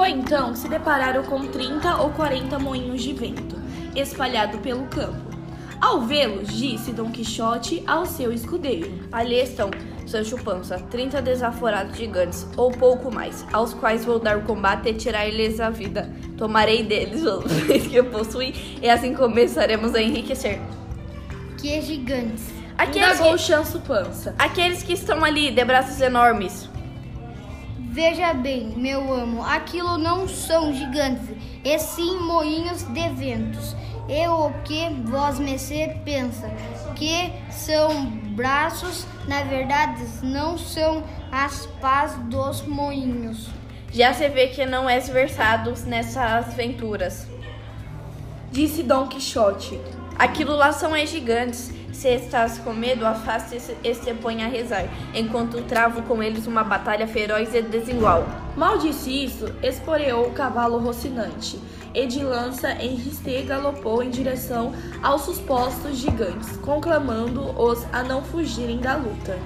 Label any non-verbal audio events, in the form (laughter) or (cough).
Foi então que se depararam com 30 ou 40 moinhos de vento, espalhados pelo campo. Ao vê-los, disse Dom Quixote ao seu escudeiro: Ali estão, Sancho Pança, 30 desaforados gigantes, ou pouco mais, aos quais vou dar o combate e tirar-lhes a vida. Tomarei deles os (laughs) bens que eu possuí, e assim começaremos a enriquecer. Que gigantes! Aqueles Indagou que, Chanso Pança. aqueles que estão ali, de braços enormes. Veja bem, meu amo, aquilo não são gigantes, e sim moinhos de ventos. E o que vós mercê pensa que são braços, na verdade não são as pás dos moinhos. Já se vê que não és versado nessas aventuras. Disse Dom Quixote. Aquilo lá são os gigantes. Se estás com medo, afaste-se e se põe a rezar, enquanto travo com eles uma batalha feroz e desigual. Mal disse isso, esporeou o cavalo rocinante, e de lança em riste galopou em direção aos supostos gigantes, conclamando-os a não fugirem da luta.